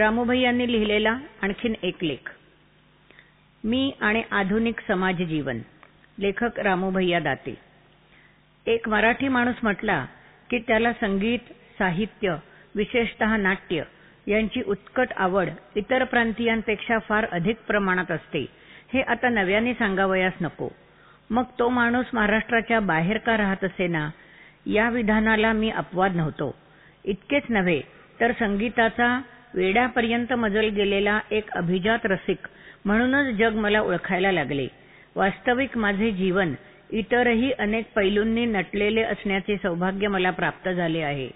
रामूभाई यांनी लिहिलेला आणखीन एक लेख. मी आणि आधुनिक समाज जीवन लेखक रामूभैया दाते. एक मराठी माणूस म्हटला की त्याला संगीत साहित्य विशेषतः नाट्य यांची उत्कट आवड इतर प्रांतीयांपेक्षा फार अधिक प्रमाणात असते हे आता नव्याने सांगावयास नको. मग तो माणूस महाराष्ट्राच्या बाहेर का राहत असेना? या विधानाला मी अपवाद नव्हतो. इतकेच नव्हे तर संगीताचा वेड्यापर्यंत मजल गेलेला एक अभिजात रसिक म्हणूनच जग मला ओळखायला लागले. वास्तविक माझे जीवन इतरही अनेक पैलूंनी नटलेले असण्याचे सौभाग्य मला प्राप्त झाले आहे.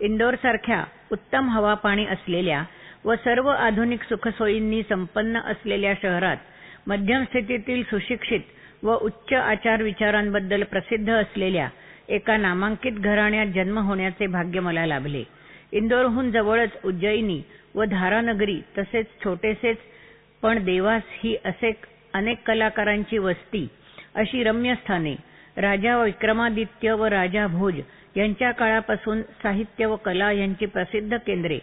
इंदोरसारख्या उत्तम हवापाणी असलेल्या व सर्व आधुनिक सुखसोयींनी संपन्न असलेल्या शहरात मध्यम स्थितीतील सुशिक्षित व उच्च आचार विचारांबद्दल प्रसिद्ध असलेल्या एका नामांकित घराण्यात जन्म होण्याचे भाग्य मला लाभले. इंदोरहून जवळच उज्जैनी व धारानगरी तसेच छोटेसेच पण देवास ही असे अनेक कलाकारांची वस्ती अशी रम्य स्थाने राजा विक्रमादित्य व राजा भोज यांच्या काळापासून साहित्य व कला यांची प्रसिद्ध केंद्रे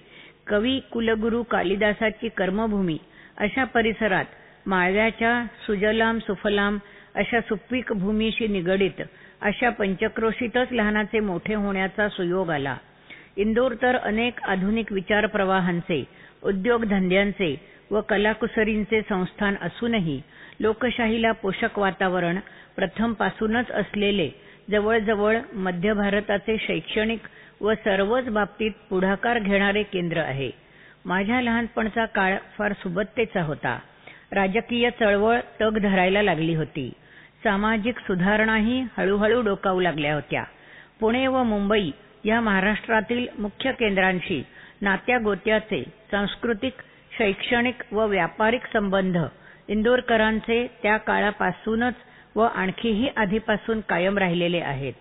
कवी कुलगुरू कालिदासाची कर्मभूमी अशा परिसरात माळव्याच्या सुजलाम सुफलाम अशा सुपीक भूमीशी निगडित अशा पंचक्रोशीतच लहानाचे मोठे होण्याचा सुयोग आला. इंदोर तर अनेक आधुनिक विचार प्रवाहांचे उद्योगधंद्यांचे व कलाकुसरींचे संस्थान असूनही लोकशाहीला पोषक वातावरण प्रथमपासूनच असलेले जवळजवळ मध्य भारताचे शैक्षणिक व सर्वच बाबतीत पुढाकार घेणारे केंद्र आहे. माझ्या लहानपणचा काळ फार सुबत्तेचा होता. राजकीय चळवळ तग धरायला लागली होती. सामाजिक सुधारणाही हळूहळू डोकावू लागल्या होत्या. पुणे व मुंबई या महाराष्ट्रातील मुख्य केंद्रांशी नात्या गोत्याचे सांस्कृतिक शैक्षणिक व व्यापारिक संबंध इंदोरकरांचे त्या काळापासूनच व आणखीही आधीपासून कायम राहिलेले आहेत.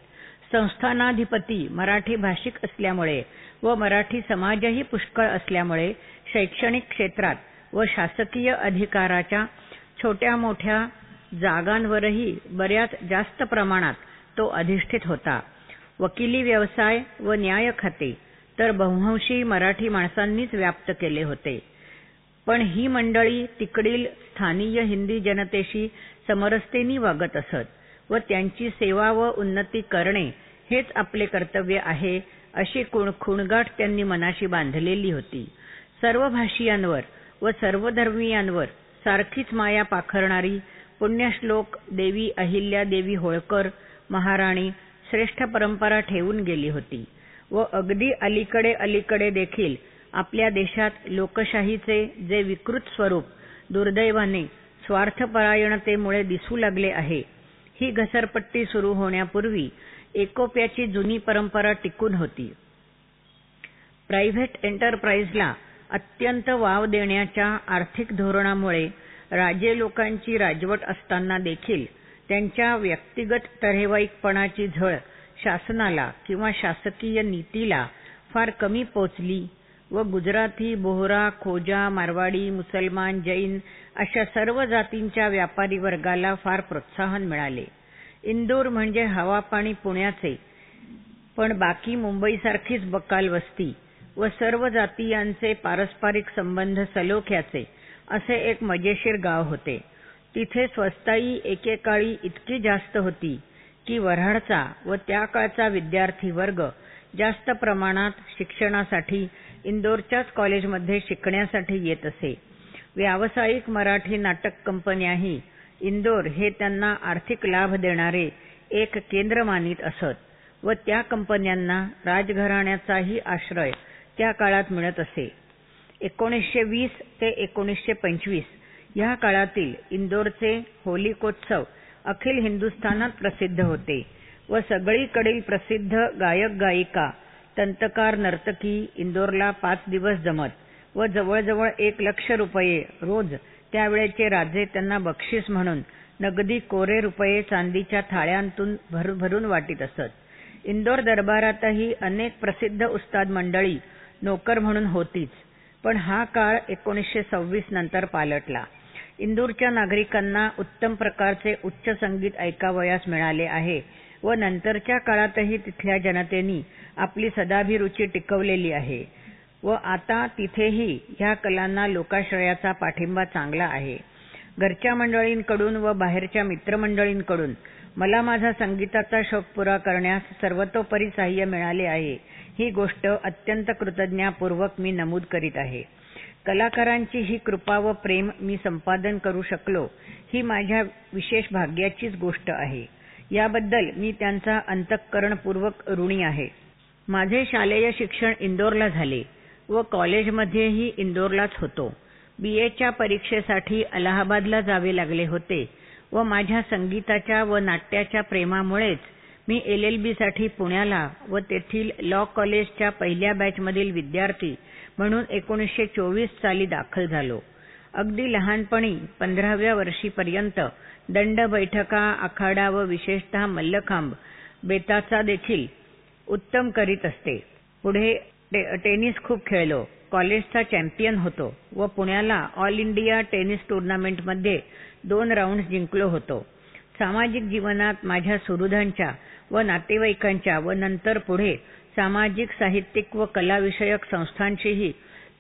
संस्थानाधिपती मराठी भाषिक असल्यामुळे व मराठी समाजही पुष्कळ असल्यामुळे शैक्षणिक क्षेत्रात व शासकीय अधिकाराच्या छोट्या मोठ्या जागांवरही बऱ्याच जास्त प्रमाणात तो अधिष्ठित होता. वकिली व्यवसाय व न्याय खाते. तर बहुंशी मराठी माणसांनीच व्याप्त केले होते. पण ही मंडळी तिकडील स्थानीय हिंदी जनतेशी समरसतेनी वागत असत व त्यांची सेवा व उन्नती करणे हेच आपले कर्तव्य आहे अशी खुणगाठ त्यांनी मनाशी बांधलेली होती. सर्व भाषियांवर व सर्व धर्मीयांवर सारखीच माया पाखरणारी पुण्यश्लोक देवी अहिल्या देवी होळकर महाराणी श्रेष्ठ परंपरा ठेवून गेली होती व अगदी अलीकडे अलीकडे देखील आपल्या देशात लोकशाहीचे जे विकृत स्वरूप दुर्दैवाने स्वार्थपरायणतेमुळे दिसू लागले आहे ही घसरपट्टी सुरू होण्यापूर्वी एकोप्याची जुनी परंपरा टिकून होती. प्रायव्हेट एंटरप्राइजला अत्यंत वाव देण्याच्या आर्थिक धोरणामुळे राजे लोकांची राजवट असताना देखील त्यांच्या व्यक्तिगत तरेवाईकपणाची झळ शासनाला किंवा शासकीय नीतीला फार कमी पोचली व गुजराती बोहरा खोजा मारवाडी मुसलमान जैन अशा सर्व जातींच्या व्यापारी वर्गाला फार प्रोत्साहन मिळाले. इंदूर म्हणजे हवापाणी पुण्याचे पण बाकी मुंबईसारखीच बकाल वस्ती व सर्व जातीयांचे पारस्परिक संबंध सलोख्याचे असे एक मजेशीर गाव होते. तिथे स्वस्ताई एकेकाळी इतकी जास्त होती की वऱ्हाडचा व त्या काळचा विद्यार्थी वर्ग जास्त प्रमाणात शिक्षणासाठी इंदोरच्याच कॉलेजमध्ये शिकण्यासाठी येत असे. व्यावसायिक मराठी नाटक कंपन्याही इंदोर हे त्यांना आर्थिक लाभ देणारे एक केंद्र मानित असत व त्या कंपन्यांना राजघराण्याचाही आश्रय त्या काळात मिळत असे. एकोणीसशे वीस ते एकोणीसशे पंचवीस या काळातील इंदोरचे होलिकोत्सव अखिल हिंदुस्थानात प्रसिद्ध होते व सगळीकडील प्रसिद्ध गायक गायिका तंतकार नर्तकी इंदोरला पाच दिवस जमत व जवळजवळ एक लक्ष रुपये रोज त्यावेळेचे राजे त्यांना बक्षीस म्हणून नगदी कोरे रुपये चांदीच्या थाळ्यांतून भरून वाटीत असत. इंदोर दरबारातही अनेक प्रसिद्ध उस्ताद मंडळी नोकर म्हणून होतीच पण हा काळ एकोणीसशे सव्वीस नंतर पालटला. इंदूरच्या नागरिकांना उत्तम प्रकारचे उच्च संगीत ऐकावयास मिळाले आहे व नंतरच्या काळातही तिथल्या जनतेनी आपली सदाभिरुची टिकवलेली आहे. व आता तिथेही ह्या कलांना लोकाश्रयाचा पाठिंबा चांगला आहे. घरच्या मंडळींकडून व बाहेरच्या मित्रमंडळींकडून मला माझा संगीताचा शौक पुरा करण्यास सर्वतोपरी साह्य मिळाले आहे. ही गोष्ट अत्यंत कृतज्ञापूर्वक मी नमूद करीत आहे. कलाकारांची ही कृपा व प्रेम मी संपादन करू शकलो ही माझ्या विशेष भाग्याचीच गोष्ट आहे. याबद्दल मी त्यांचा अंतःकरणपूर्वक ऋणी आहे. माझे शालेय शिक्षण इंदोरला झाले व कॉलेजमध्येही इंदोरलाच होतो. बीएच्या परीक्षेसाठी अलाहाबादला जावे लागले होते व माझ्या संगीताच्या व नाट्याच्या प्रेमामुळेच मी एलएलबीसाठी पुण्याला व तेथील लॉ कॉलेजच्या पहिल्या बॅचमधील विद्यार्थी म्हणून एकोणीसशे चोवीस साली दाखल झालो. अगदी लहानपणी पंधराव्या वर्षीपर्यंत दंड बैठका आखाडा व विशेषतः मल्लखांब बेताचा देखील उत्तम करीत असते. पुढे टेनिस खूप खेळलो. कॉलेजचा चॅम्पियन होतो व पुण्याला ऑल इंडिया टेनिस टुर्नामेंटमध्ये दोन राऊंड जिंकलो होतो. सामाजिक जीवनात माझ्या सुहृदांच्या व नातेवाईकांच्या व नंतर पुढे सामाजिक साहित्यिक व कलाविषयक संस्थांशीही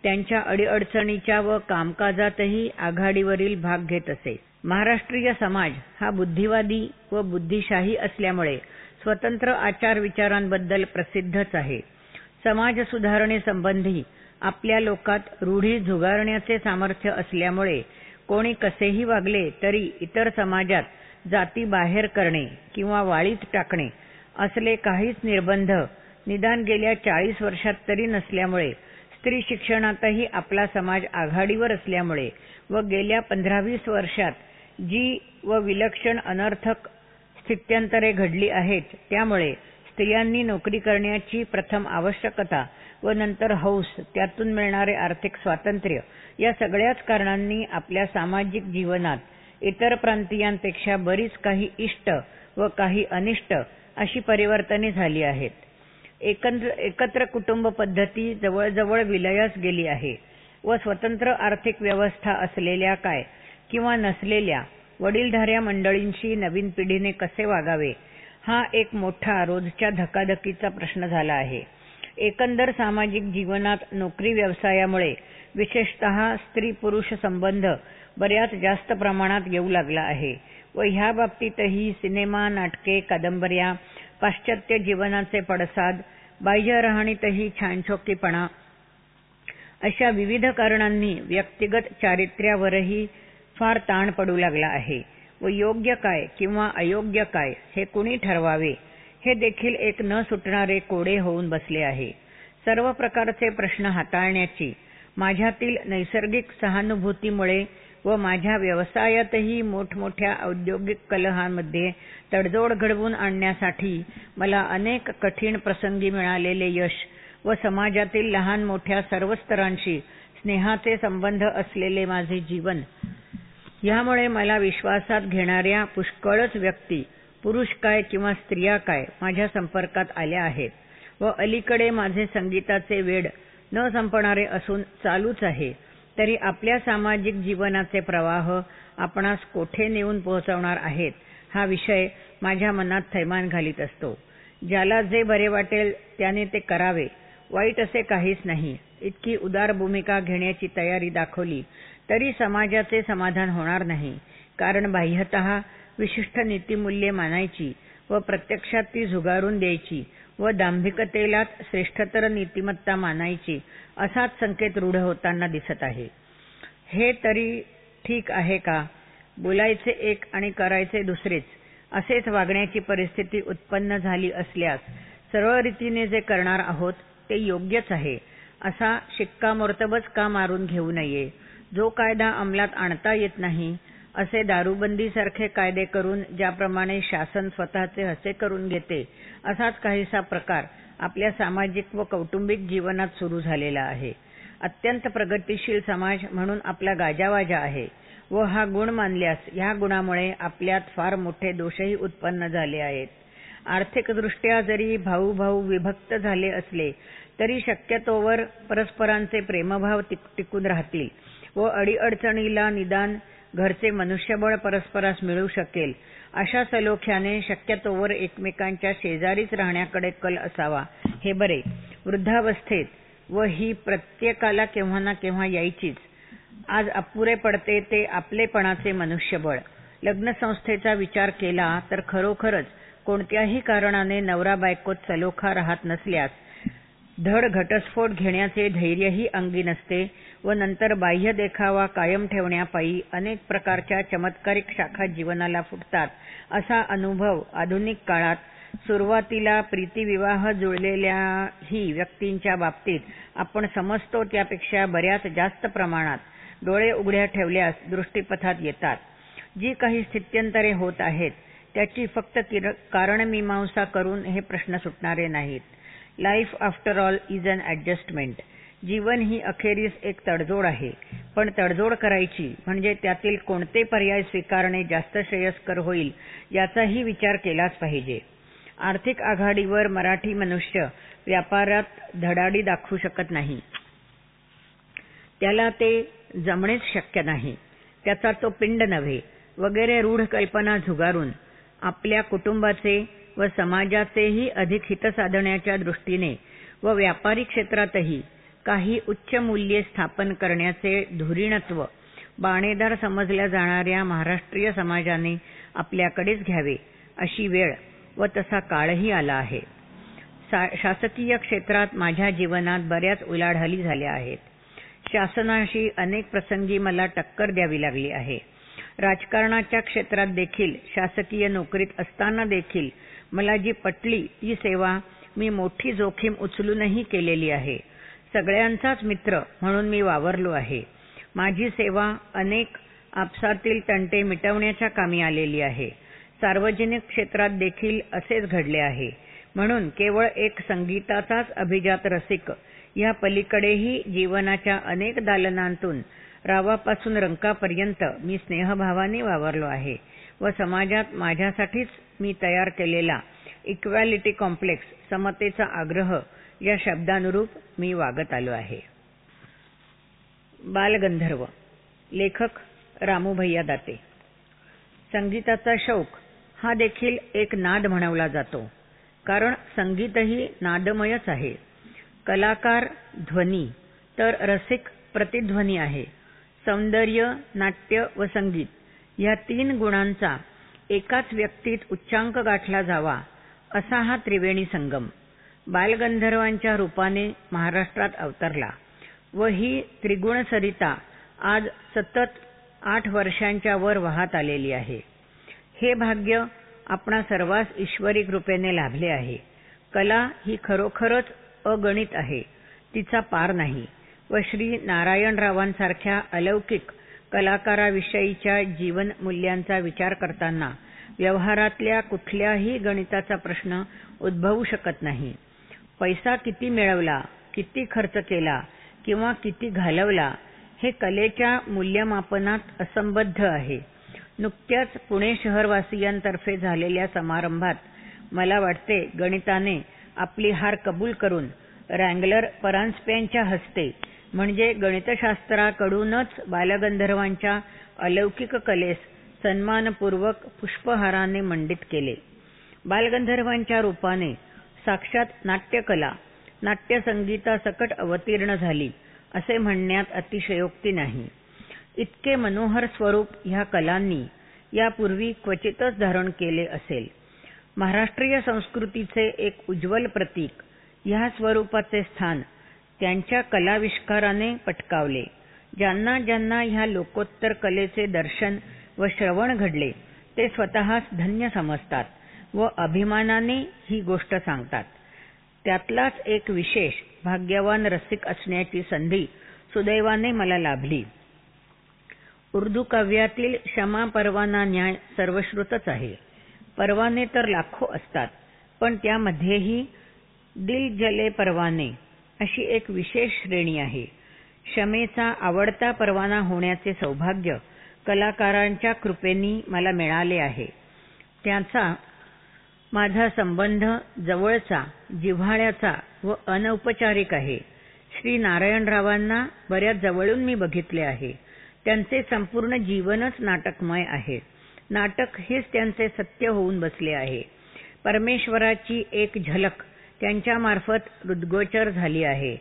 त्यांच्या अडीअडचणीच्या व कामकाजातही आघाडीवरील भाग घेत असे. महाराष्ट्रीय समाज हा बुद्धिवादी व बुद्धिशाही असल्यामुळे स्वतंत्र आचार विचारांबद्दल प्रसिद्धच आहे. समाज सुधारणेसंबंधी आपल्या लोकात रूढी झुगारण्याचे सामर्थ्य असल्यामुळे कोणी कसेही वागले तरी इतर समाजात जाती बाहेर करणे किंवा वाळीत टाकणे असले काहीच निर्बंध निदान गेल्या चाळीस वर्षात तरी नसल्यामुळे स्त्री शिक्षणातही आपला समाज आघाडीवर असल्यामुळे व गेल्या पंधरावीस वर्षात जी व विलक्षण अनर्थक स्थित्यंतरे घडली आहेत त्यामुळे स्त्रियांनी नोकरी करण्याची प्रथम आवश्यकता व नंतर हौस त्यातून मिळणारे आर्थिक स्वातंत्र्य या सगळ्याच कारणांनी आपल्या सामाजिक जीवनात इतर प्रांतीयांपेक्षा बरीच काही इष्ट व काही अनिष्ट अशी परिवर्तने झाली आहेत. एकत्र कुटुंब पद्धती जवळजवळ विलयास गेली आहे व स्वतंत्र आर्थिक व्यवस्था असलेल्या काय किंवा नसलेल्या वडीलधाऱ्या मंडळींशी नवीन पिढीने कसे वागावे हा एक मोठा रोजच्या धकाधकीचा प्रश्न झाला आहे. एकंदर सामाजिक जीवनात नोकरी व्यवसायामुळे विशेषतः स्त्री पुरुष संबंध बऱ्याच जास्त प्रमाणात येऊ लागला आहे व ह्या बाबतीतही सिनेमा नाटके कादंबऱ्या पाश्चात्य जीवनाचे पडसाद बाह्य राहणीतही छानछोकीपणा अशा विविध कारणांनी व्यक्तिगत चारित्र्यावरही फार ताण पडू लागला आहे. व योग्य काय किंवा अयोग्य काय हे कुणी ठरवावे हे देखील एक न सुटणारे कोडे होऊन बसले आहे. सर्व प्रकारचे प्रश्न हाताळण्याची माझ्यातील नैसर्गिक सहानुभूतीमुळे व माझ्या व्यवसायातही मोठमोठ्या औद्योगिक कलहांमध्ये तडजोड घडवून आणण्यासाठी मला अनेक कठीण प्रसंगी मिळालेले यश व समाजातील लहान मोठ्या सर्व स्तरांशी स्नेहाचे संबंध असलेले माझे जीवन. यामुळे मला विश्वासात घेणाऱ्या पुष्कळच व्यक्ती पुरुष काय किंवा स्त्रिया काय माझ्या संपर्कात आल्या आहेत व अलीकडे माझे संगीताचे वेड न संपणारे असून चालूच आहे. तरी आपल्या सामाजिक जीवनाचे प्रवाह आपणास कोठे नेऊन पोहोचवणार आहेत हा विषय माझ्या मनात थैमान घालीत असतो. ज्याला जे बरे वाटेल त्याने ते करावे वाईट असे काहीच नाही. इतकी उदार भूमिका घेण्याची तयारी दाखवली तरी समाजाचे समाधान होणार नाही. कारण बाह्यत विशिष्ट नीतिमूल्ये मानायची व प्रत्यक्षात ती झुगारून द्यायची व दांभिकतेलाच श्रेष्ठतर नीतिमत्ता मानायची असाच संकेत रूढ होताना दिसत आहे. हे तरी ठीक आहे का? बोलायचे एक आणि करायचे दुसरेच असेच वागण्याची परिस्थिती उत्पन्न झाली असल्यास सरळ रीतीने जे करणार आहोत ते योग्यच आहे असा शिक्कामोर्तबच का मारून घेऊ नये? जो कायदा अंमलात आणता येत नाही असे दारूबंदीसारखे कायदे करून ज्याप्रमाणे शासन स्वतःचे हसे करून घेते असाच काहीसा प्रकार आपल्या सामाजिक व कौटुंबिक जीवनात सुरू झालेला आहे. अत्यंत प्रगतीशील समाज म्हणून आपला गाजावाजा आहे व हा गुण मानल्यास ह्या गुणामुळे आपल्यात फार मोठे दोषही उत्पन्न झाले आहेत. आर्थिकदृष्ट्या जरी भाऊ भाऊ विभक्त झाले असले तरी शक्यतोवर परस्परांचे प्रेमभाव टिकून राहतील व अडीअडचणीला निदान घरचे मनुष्यबळ परस्परास मिळू शकेल. अशा सलोख्याने शक्यतोवर एकमेकांच्या शेजारीच राहण्याकडे कल असावा. हे बरे. वृद्धावस्थेत व ही प्रत्येकाला केव्हा ना केव्हा यायचीच. आज अपुरे पडते ते आपलेपणाचे मनुष्यबळ. लग्नसंस्थेचा विचार केला तर खरोखरच कोणत्याही कारणाने नवरा बायकोत सलोखा राहत नसल्यास धड घटस्फोट घेण्याचे धैर्यही अंगी नसते. व नंतर बाह्य देखावा कायम ठेवण्यापायी अनेक प्रकारच्या चमत्कारिक शाखा जीवनाला फुटतात. असा अनुभव आधुनिक काळात सुरुवातीला प्रीतिविवाह जुळलेल्याही व्यक्तींच्या बाबतीत आपण समजतो त्यापेक्षा बऱ्याच जास्त प्रमाणात डोळे उघड्या ठेवल्यास दृष्टीपथात येतात. जी काही स्थित्यंतरे होत आहेत त्याची फक्त कारणमीमांसा करून हे प्रश्न सुटणारे नाहीत. Life after all is an adjustment जीवन ही अखेरीस एक तडजोड आहे. पण तडजोड करायची म्हणजे त्यातील कोणते पर्याय स्वीकारणे जास्त श्रेयस्कर होईल याचाही विचार केलाच पाहिजे. आर्थिक आघाडीवर मराठी मनुष्य व्यापारात धडाडी दाखवू शकत नाही. त्याला ते जमणेच शक्य नाही. त्याचा तो पिंड नव्हे वगैरे रूढ कल्पना झुगारून आपल्या कुटुंबाचे व समाजाचेही अधिक हित साधण्याच्या दृष्टीने व व्यापारी क्षेत्रातही काही उच्च मूल्ये स्थापन करण्याचे धुरीणत्व बाणेदार समजल्या जाणाऱ्या महाराष्ट्रीय समाजाने आपल्याकडेच घ्यावे अशी वेळ व तसा काळही आला आहे. शासकीय क्षेत्रात माझ्या जीवनात बऱ्याच उलाढाली झाल्या आहेत. शासनाशी अनेक प्रसंगी मला टक्कर द्यावी लागली आहे. राजकारणाच्या क्षेत्रात देखील शासकीय नोकरीत असताना देखील मला जी पटली ती सेवा मी मोठी जोखीम उचलूनही केलेली आहे. सगळ्यांचाच मित्र म्हणून मी वावरलो आहे. माझी सेवा अनेक आपसातील तंटे मिटवण्याच्या कामी आलेली आहे. सार्वजनिक क्षेत्रात देखील असेच घडले आहे. म्हणून केवळ एक संगीताचाच अभिजात रसिक या पलीकडेही जीवनाच्या अनेक दालनांतून रावापासून रंकापर्यंत मी स्नेहभावाने वावरलो आहे व समाजात माझ्यासाठीच मी तयार केलेला इक्वॅलिटी कॉम्प्लेक्स समतेचा आग्रह या शब्दानुरूप मी वागत आलो आहे. बालगंधर्व लेखक रामूभैया दाते. संगीताचा शौक हा देखील एक नाद म्हणवला जातो कारण संगीतही नादमयच आहे. कलाकार ध्वनी तर रसिक प्रतिध्वनी आहे. सौंदर्य नाट्य व संगीत या तीन गुणांचा एकाच व्यक्तीत उच्चांक गाठला जावा असा हा त्रिवेणी संगम. बालगंधर्वांच्या रूपाने महाराष्ट्रात अवतरला व ही त्रिगुण सरिता आज सतत आठ वर्षांच्या वर वाहत आलेली आहे. हे भाग्य आपणा सर्वांस ईश्वरी कृपेने लाभले आहे. कला ही खरोखरच अगणित आहे. तिचा पार नाही व श्री नारायणरावांसारख्या अलौकिक कलाकाराविषयीच्या जीवन मूल्यांचा विचार करताना व्यवहारातल्या कुठल्याही गणिताचा प्रश्न उद्भवू शकत नाही. पैसा किती मिळवला किती खर्च केला किंवा किती घालवला हे कलेच्या मूल्यमापनात असंबद्ध आहे. नुकत्याच पुणे शहरवासियांतर्फे झालेल्या समारंभात मला वाटते गणिताने आपली हार कबूल करून रँगलर परांजपेंच्या हस्ते म्हणजे गणितशास्त्राकडूनच बालगंधर्वांच्या अलौकिक कलेस सन्मानपूर्वक पुष्पहाराने मंडित केले. बालगंधर्वांच्या रूपाने साक्षात नाट्यकला. नाट्यसंगीतासकट अवतीर्ण झाली असे म्हणण्यात अतिशयोक्ती नाही. इतके मनोहर स्वरूप ह्या कलांनी यापूर्वी क्वचितच धारण केले असेल. महाराष्ट्रीय संस्कृतीचे एक उज्ज्वल प्रतीक ह्या स्वरूपाचे स्थान त्यांच्या कलाविष्काराने पटकावले ज्यांना ज्यांना ह्या लोकोत्तर कलेचे दर्शन व श्रवण घडले ते स्वतःस धन्य समजतात. व अभिमानाने ही गोष्ट सांगतात. त्यातलाच एक विशेष भाग्यवान रसिक असण्याची संधी सुदैवाने मला लाभली. उर्दू काव्यातील क्षमा परवाना न्याय सर्वश्रुतच आहे. परवाने तर लाखो असतात पण त्यामध्येही दिल जले परवाने अशी एक विशेष श्रेणी आहे. क्षमेचा आवडता परवाना होण्याचे सौभाग्य कलाकारांच्या कृपेनी मला मिळाले आहे. त्याचा माझा संबंध जवळचा जिव्हाळ्याचा व अनौपचारिक आहे. श्री नारायणरावांना बऱ्याच जवळून मी बघितले आहे. त्यांचे संपूर्ण जीवनच नाटकमय आहे. नाटक हेच त्यांचे सत्य होऊन बसले आहे. परमेश्वराची एक झलक त्यांच्यामार्फत हृद्गोचर झाली आहे.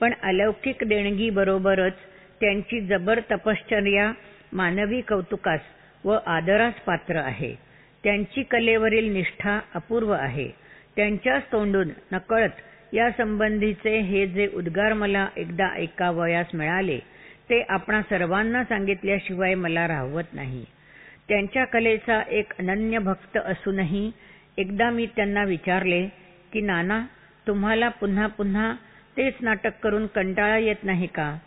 पण अलौकिक देणगी बरोबरच त्यांची जबर तपश्चर्या मानवी कौतुकास व आदरास पात्र आहे. त्यांची कलेवरील निष्ठा अपूर्व आहे. त्यांच्याच तोंडून नकळत या संबंधीचे हे जे उद्गार मला एकदा ऐकावयास मिळाले ते आपणा सर्वांना सांगितल्याशिवाय मला राहवत नाही. त्यांच्या कलेचा एक अनन्य भक्त असूनही एकदा मी त्यांना विचारले की नाना तुम्हाला पुन्हा पुन्हा तेच नाटक करून कंटाळा येत नाही का?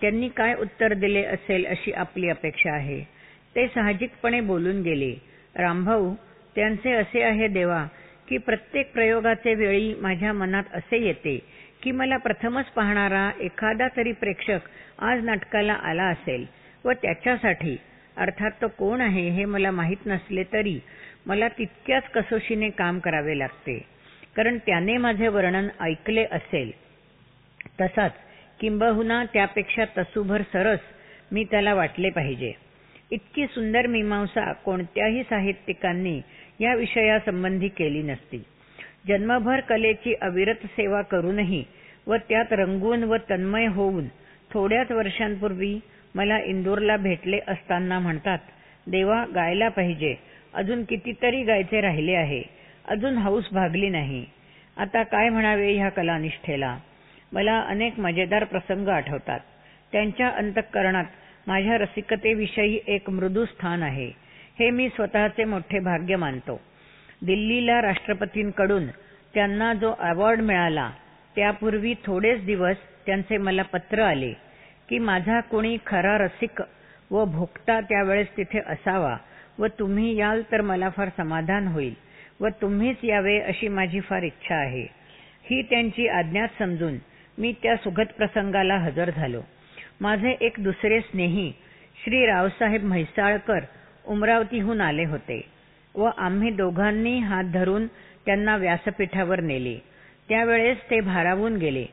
त्यांनी काय उत्तर दिले असेल अशी आपली अपेक्षा आहे. ते साहजिकपणे बोलून गेले. रामभाऊ त्यांचे असे आहे देवा की प्रत्येक प्रयोगाचे वेळी माझ्या मनात असे येते की मला प्रथमच पाहणारा एखादा तरी प्रेक्षक आज नाटकाला आला असेल व त्याच्यासाठी अर्थात तो कोण आहे हे मला माहीत नसले तरी मला तितक्याच कसोशीने काम करावे लागते. कारण त्याने माझे वर्णन ऐकले असेल. तसाच किंबहुना त्यापेक्षा तसूभर सरस मी त्याला वाटले पाहिजे. इतकी सुंदर मीमांसा कोणत्याही साहित्यिकांनी या विषयासंबंधी केली नसती. जन्मभर कलेची अविरत सेवा करूनही व त्यात रंगून व तन्मय होऊन थोड्याच वर्षांपूर्वी मला इंदोरला भेटले असताना म्हणतात देवा गायला पाहिजे. अजून कितीतरी गायचे राहिले आहे. अजून हौस भागली नाही. आता काय म्हणावे ह्या कलानिष्ठेला? मला अनेक मजेदार प्रसंग आठवतात. त्यांच्या अंतःकरणात माझ्या रसिकतेविषयी एक मृदू स्थान आहे. हे मी स्वतःचे मोठे भाग्य मानतो. दिल्लीला राष्ट्रपतींकडून त्यांना जो अवॉर्ड मिळाला त्यापूर्वी थोडेच दिवस त्यांचे मला पत्र आले की माझा कोणी खरा रसिक व भोक्ता त्यावेळेस तिथे असावा व तुम्ही याल तर मला फार समाधान होईल व तुम्हीच यावे अशी माझी फार इच्छा आहे. ही त्यांची आज्ञाच समजून मी त्या सुखद प्रसंगाला हजर झालो. माझे एक दुसरे स्नेही श्री रावसाहेब म्हैसाळकर उमरावतीहून आले होते व आम्ही दोघांनी हात धरून त्यांना व्यासपीठावर नेले. त्यावेळेस ते भारावून गेले.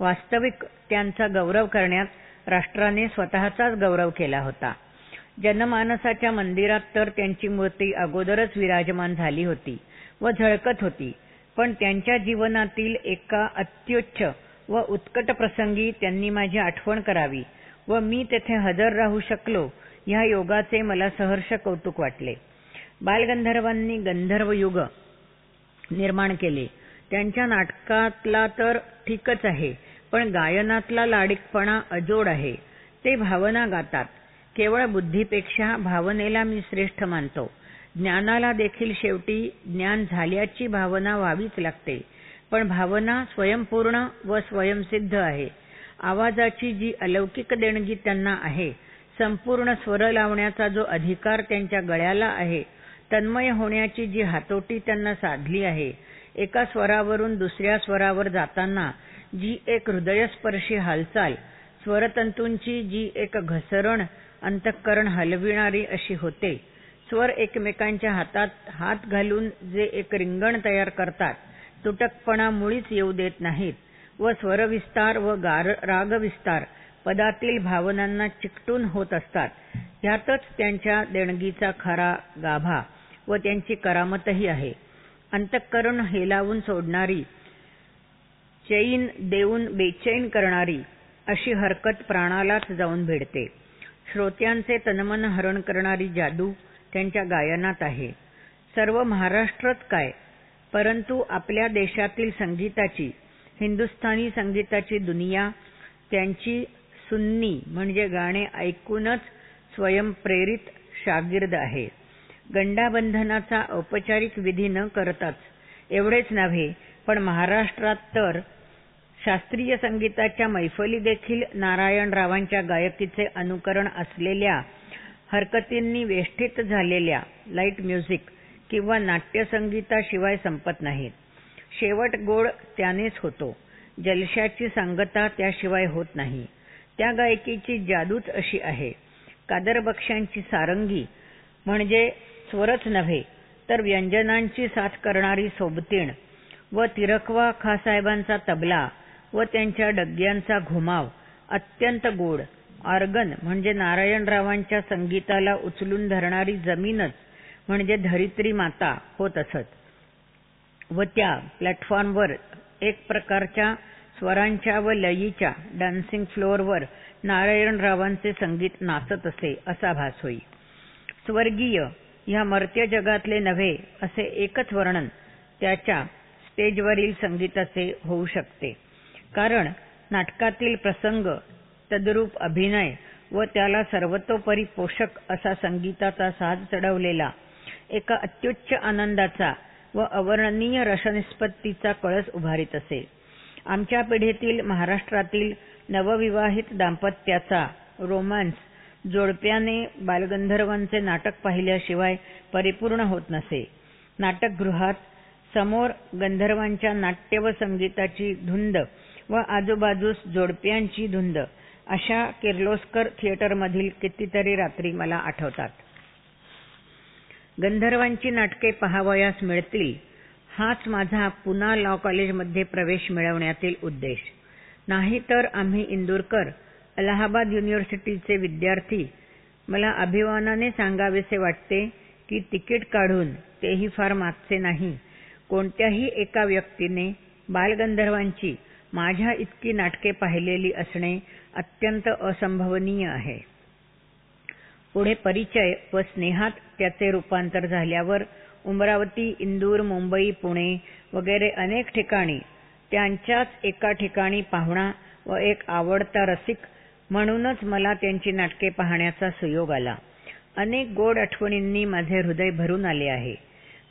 वास्तविक त्यांचा गौरव करण्यात राष्ट्राने स्वतःचाच गौरव केला होता. जनमानसाच्या मंदिरात तर त्यांची मूर्ती अगोदरच विराजमान झाली होती व झळकत होती पण त्यांच्या जीवनातील एका अत्युच्च व उत्कट प्रसंगी त्यांनी माझी आठवण करावी व मी तेथे हजर राहू शकलो ह्या योगाचे मला सहर्ष कौतुक वाटले. बालगंधर्वांनी गंधर्व युग निर्माण केले. त्यांच्या नाटकातला तर ठीकच आहे पण गायनातला लाडिकपणा अजोड आहे. ते भावना गातात. केवळ बुद्धीपेक्षा भावनेला मी श्रेष्ठ मानतो. ज्ञानाला देखील शेवटी ज्ञान झाल्याची भावना व्हावीच लागते. पण भावना स्वयंपूर्ण व स्वयंसिद्ध आहे. आवाजाची जी अलौकिक देणगी त्यांना आहे संपूर्ण स्वर लावण्याचा जो अधिकार त्यांच्या गळ्याला आहे तन्मय होण्याची जी हातोटी त्यांना साधली आहे एका स्वरावरून दुसऱ्या स्वरावर जाताना जी एक हृदयस्पर्शी हालचाल स्वरतंतूंची जी एक घसरण अंतःकरण हलविणारी अशी होते. स्वर एकमेकांच्या हातात हात घालून जे एक रिंगण तयार करतात तुटकपणा मुळीच येऊ देत नाहीत व स्वरविस्तार व रागविस्तार पदातील भावनांना चिकटून होत असतात. ह्यातच त्यांच्या देणगीचा खरा गाभा व त्यांची करामतही आहे. अंतःकरण हेलावून सोडणारी चैन देऊन बेचैन करणारी अशी हरकत प्राणालाच जाऊन भिडते. श्रोत्यांचे तनमन हरण करणारी जादू त्यांच्या गायनात आहे. सर्व महाराष्ट्रच काय? परंतु आपल्या देशातील संगीताची हिंदुस्थानी संगीताची दुनिया त्यांची सुन्नी म्हणजे गाणे ऐकूनच स्वयंप्रेरित शागिर्द आहे. गंडाबंधनाचा औपचारिक विधी न करताच एवढेच नव्हे पण महाराष्ट्रात तर शास्त्रीय संगीताच्या मैफली देखील नारायणरावांच्या गायकीचे अनुकरण असलेल्या हरकतींनी वेष्टीत झालेल्या लाइट म्युझिक किंवा नाट्यसंगीताशिवाय संपत नाहीत. शेवट गोड त्यानेच होतो. जलशाची सांगता त्याशिवाय होत नाही. त्या गायकीची जादूच अशी आहे. कादरबक्षांची सारंगी म्हणजे स्वरच नव्हे तर व्यंजनांची साथ करणारी सोबतीण व तिरकवा खासाहेबांचा तबला व त्यांच्या डग्यांचा घुमाव अत्यंत गोड ऑर्गन म्हणजे नारायणरावांच्या संगीताला उचलून धरणारी जमीनच म्हणजे धरित्री माता होत असत. व त्या प्लॅटफॉर्मवर एक प्रकारच्या स्वरांच्या व लयीच्या डान्सिंग फ्लोअरवर नारायणरावांचे संगीत नाचत असे असा भास होई. स्वर्गीय ह्या मर्त्य जगातले नव्हे असे एकच वर्णन त्याच्या स्टेजवरील संगीताचे होऊ शकते. कारण नाटकातील प्रसंग तद्रूप अभिनय व त्याला सर्वतोपरी पोषक असा संगीताचा साज चढवलेला एका अत्युच्च आनंदाचा व अवर्णनीय रसनिष्पत्तीचा कळस उभारीत असे. आमच्या पिढीतील महाराष्ट्रातील नवविवाहित दाम्पत्याचा रोमांस जोडप्याने बालगंधर्वांचे नाटक पाहिल्याशिवाय परिपूर्ण होत नसे. नाटकगृहात समोर गंधर्वांच्या नाट्य व संगीताची धुंद व आजूबाजूस जोडप्यांची धुंद अशा किर्लोस्कर थिएटरमधील कितीतरी रात्री मला आठवतात. गंधर्वांची नाटके पहावयास मिळतील. हाच माझा पुन्हा लॉ कॉलेजमध्ये प्रवेश मिळवण्यातील उद्देश. नाही तर आम्ही इंदूरकर अलाहाबाद युनिव्हर्सिटीचे विद्यार्थी. मला अभिमानाने सांगावेसे वाटते की तिकीट काढून तेही फार मागचे नाही. कोणत्याही एका व्यक्तीने बालगंधर्वांची माझ्या इतकी नाटके पाहिलेली असणे अत्यंत असंभवनीय आहे. पुढे परिचय व स्नेहात त्याचे रूपांतर झाल्यावर उमरावती इंदूर मुंबई पुणे वगैरे अनेक ठिकाणी त्यांच्याच एका ठिकाणी पाहुणा व एक आवडता रसिक म्हणूनच मला त्यांची नाटके पाहण्याचा सुयोग आला. अनेक गोड आठवणींनी माझे हृदय भरून आले आहे.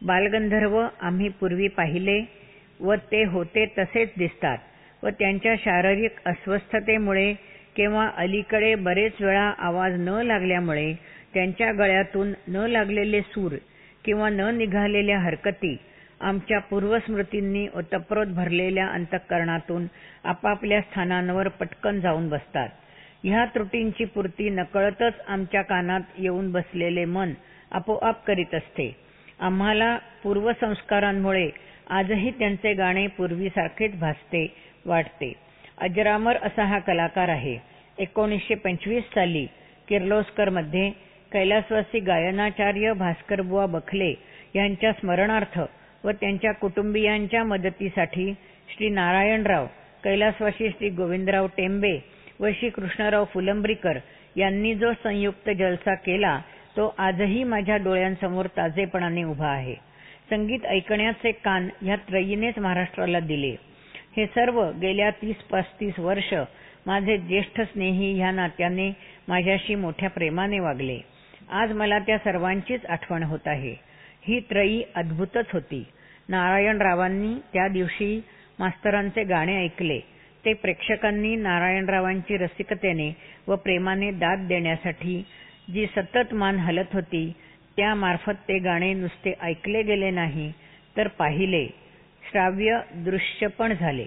बालगंधर्व आम्ही पूर्वी पाहिले व ते होते तसेच दिसतात व त्यांच्या शारीरिक अस्वस्थतेमुळे किंवा अलीकडे बरेच वेळा आवाज न लागल्यामुळे त्यांच्या गळ्यातून न लागलेले सूर किंवा न निघालेल्या हरकती आमच्या पूर्वस्मृतींनी ओतप्रोत भरलेल्या अंतःकरणातून आपापल्या स्थानांवर पटकन जाऊन बसतात. ह्या त्रुटींची पूर्ती नकळतच आमच्या कानात येऊन बसलेले मन आपोआप करीत असते. आम्हाला पूर्वसंस्कारांमुळे आजही त्यांचे गाणे पूर्वीसारखेच भासते वाटते. अजरामर असा हा कलाकार आहे. एकोणीसशे पंचवीस साली किर्लोस्करमध्ये कैलासवासी गायनाचार्य भास्करबुवा बखले यांच्या स्मरणार्थ व त्यांच्या कुटुंबियांच्या मदतीसाठी श्री नारायणराव कैलासवासी श्री गोविंदराव टेंबे व श्री कृष्णराव फुलंब्रीकर यांनी जो संयुक्त जलसा केला तो आजही माझ्या डोळ्यांसमोर ताजेपणाने उभा आहे. संगीत ऐकण्याचे कान ह्या त्रयीनेच महाराष्ट्राला दिले. हे सर्व गेल्या तीस पस्तीस वर्ष माझे ज्येष्ठ स्नेही ह्या नात्याने माझ्याशी मोठ्या प्रेमाने वागले. आज मला त्या सर्वांचीच आठवण होत आहे. ही त्रयी अद्भुतच होती. नारायणरावांनी त्या दिवशी मास्तरांचे गाणे ऐकले. ते प्रेक्षकांनी नारायणरावांची रसिकतेने व प्रेमाने दाद देण्यासाठी जी सतत मान हलत होती त्यामार्फत ते गाणे नुसते ऐकले गेले नाही तर पाहिले. श्राव्य दृश्य पण झाले.